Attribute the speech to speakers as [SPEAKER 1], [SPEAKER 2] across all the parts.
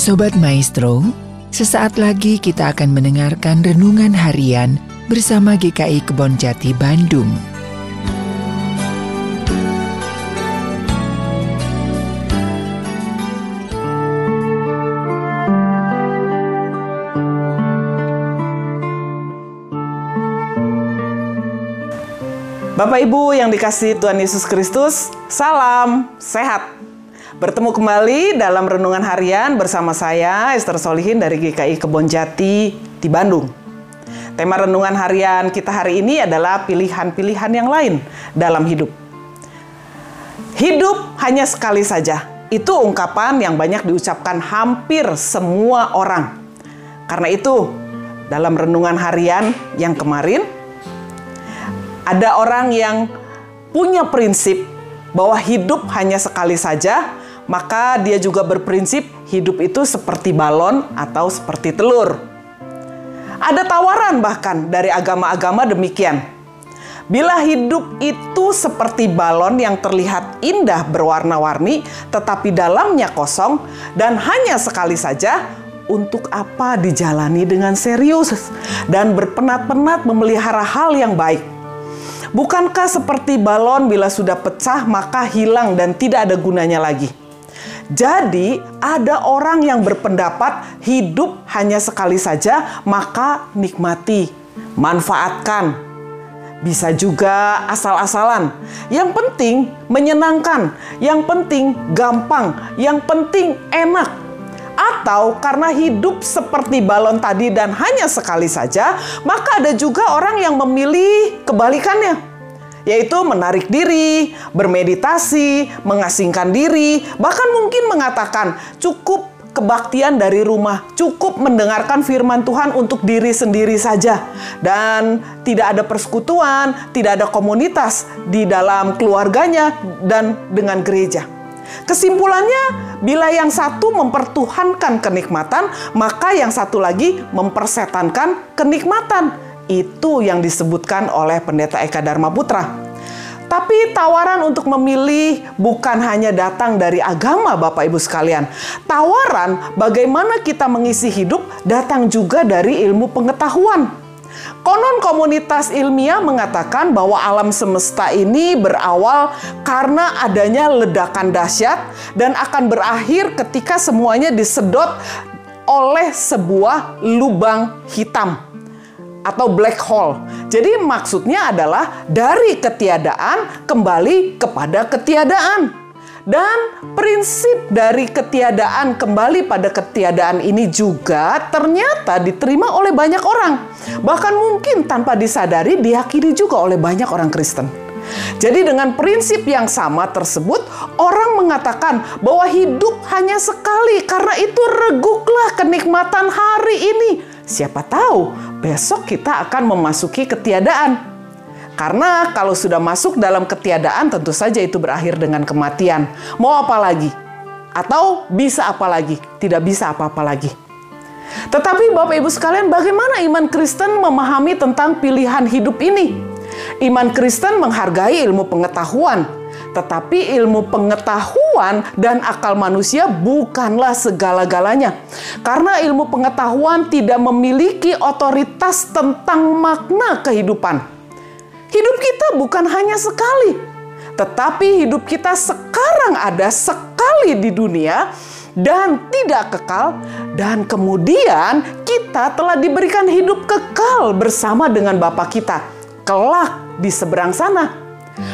[SPEAKER 1] Sobat Maestro, sesaat lagi kita akan mendengarkan renungan harian bersama GKI Kebon Jati Bandung.
[SPEAKER 2] Bapak Ibu yang dikasih Tuhan Yesus Kristus, salam sehat. Bertemu kembali dalam renungan harian bersama saya Esther Solihin dari GKI Kebon Jati di Bandung. Tema renungan harian kita hari ini adalah pilihan-pilihan yang lain dalam hidup. Hidup hanya sekali saja. Itu ungkapan yang banyak diucapkan hampir semua orang. Karena itu, dalam renungan harian yang kemarin, ada orang yang punya prinsip bahwa hidup hanya sekali saja, maka dia juga berprinsip hidup itu seperti balon atau seperti telur. Ada tawaran bahkan dari agama-agama demikian. Bila hidup itu seperti balon yang terlihat indah berwarna-warni, tetapi dalamnya kosong dan hanya sekali saja, untuk apa dijalani dengan serius dan berpenat-penat memelihara hal yang baik? Bukankah seperti balon bila sudah pecah maka hilang dan tidak ada gunanya lagi? Jadi, ada orang yang berpendapat hidup hanya sekali saja, maka nikmati, manfaatkan. Bisa juga asal-asalan. Yang penting menyenangkan, yang penting gampang, yang penting enak. Atau karena hidup seperti balon tadi dan hanya sekali saja, maka ada juga orang yang memilih kebalikannya yaitu menarik diri, bermeditasi, mengasingkan diri, bahkan mungkin mengatakan cukup kebaktian dari rumah, cukup mendengarkan firman Tuhan untuk diri sendiri saja, dan tidak ada persekutuan, tidak ada komunitas di dalam keluarganya, dan dengan gereja. Kesimpulannya, bila yang satu mempertuhankan kenikmatan, maka yang satu lagi mempersetankan kenikmatan itu yang disebutkan oleh Pendeta Eka Dharma Putra. Tapi tawaran untuk memilih bukan hanya datang dari agama Bapak Ibu sekalian. Tawaran bagaimana kita mengisi hidup datang juga dari ilmu pengetahuan. Konon komunitas ilmiah mengatakan bahwa alam semesta ini berawal karena adanya ledakan dahsyat dan akan berakhir ketika semuanya disedot oleh sebuah lubang hitam atau black hole. Jadi maksudnya adalah dari ketiadaan kembali kepada ketiadaan. Dan prinsip dari ketiadaan kembali pada ketiadaan ini juga ternyata diterima oleh banyak orang. Bahkan mungkin tanpa disadari diyakini juga oleh banyak orang Kristen. Jadi dengan prinsip yang sama tersebut, orang mengatakan bahwa hidup hanya sekali karena itu reguklah kenikmatan hari ini. Siapa tahu besok kita akan memasuki ketiadaan. Karena kalau sudah masuk dalam ketiadaan tentu saja itu berakhir dengan kematian. Mau apa lagi? Atau bisa apa lagi? Tidak bisa apa-apa lagi. Tetapi Bapak Ibu sekalian, bagaimana iman Kristen memahami tentang pilihan hidup ini? Iman Kristen menghargai ilmu pengetahuan, tetapi ilmu pengetahuan dan akal manusia bukanlah segala-galanya. Karena ilmu pengetahuan tidak memiliki otoritas tentang makna kehidupan. Hidup kita bukan hanya sekali, tetapi hidup kita sekarang ada sekali di dunia dan tidak kekal dan kemudian kita telah diberikan hidup kekal bersama dengan Bapa kita kelak di seberang sana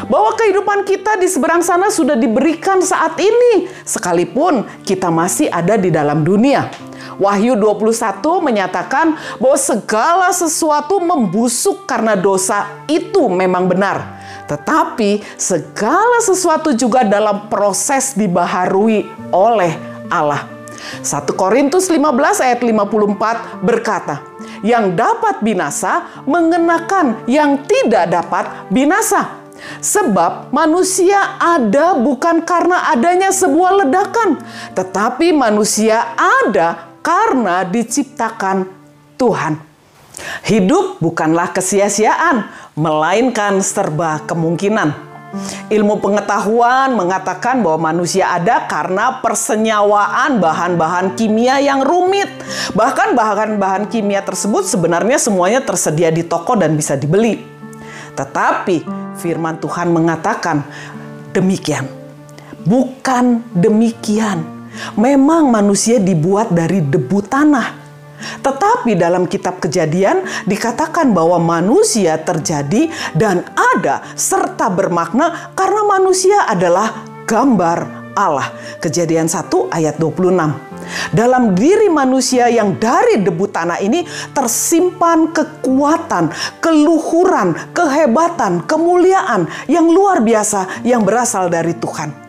[SPEAKER 2] bahwa kehidupan kita di seberang sana sudah diberikan saat ini, sekalipun kita masih ada di dalam dunia. Wahyu 21 menyatakan bahwa segala sesuatu membusuk karena dosa itu memang benar. Tetapi segala sesuatu juga dalam proses dibaharui oleh Allah. 1 Korintus 15 ayat 54 berkata, yang dapat binasa mengenakan yang tidak dapat binasa. Sebab manusia ada bukan karena adanya sebuah ledakan, tetapi manusia ada karena diciptakan Tuhan. Hidup bukanlah kesia-siaan, melainkan serba kemungkinan. Ilmu pengetahuan mengatakan bahwa manusia ada karena persenyawaan bahan-bahan kimia yang rumit. Bahkan bahan-bahan kimia tersebut sebenarnya semuanya tersedia di toko dan bisa dibeli. Tetapi firman Tuhan mengatakan demikian. Bukan demikian. Memang manusia dibuat dari debu tanah tetapi dalam kitab Kejadian dikatakan bahwa manusia terjadi dan ada serta bermakna karena manusia adalah gambar Allah. Kejadian 1 ayat 26. Dalam diri manusia yang dari debu tanah ini tersimpan kekuatan, keluhuran, kehebatan, kemuliaan yang luar biasa yang berasal dari Tuhan.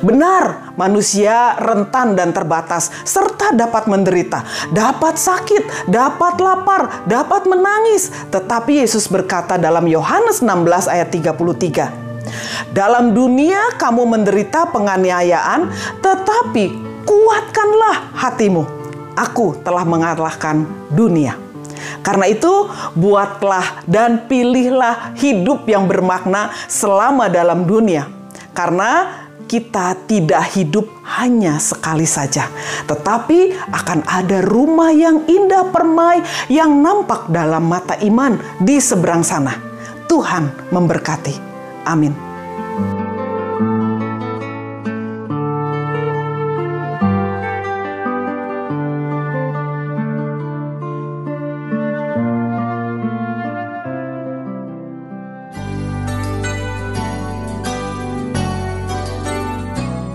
[SPEAKER 2] Benar, manusia rentan dan terbatas, serta dapat menderita, dapat sakit, dapat lapar, dapat menangis. Tetapi Yesus berkata dalam Yohanes 16 ayat 33, dalam dunia kamu menderita penganiayaan, tetapi kuatkanlah hatimu. Aku telah mengalahkan dunia. Karena itu, buatlah dan pilihlah hidup yang bermakna selama dalam dunia. Karena kita tidak hidup hanya sekali saja, tetapi akan ada rumah yang indah permai yang nampak dalam mata iman di seberang sana. Tuhan memberkati. Amin.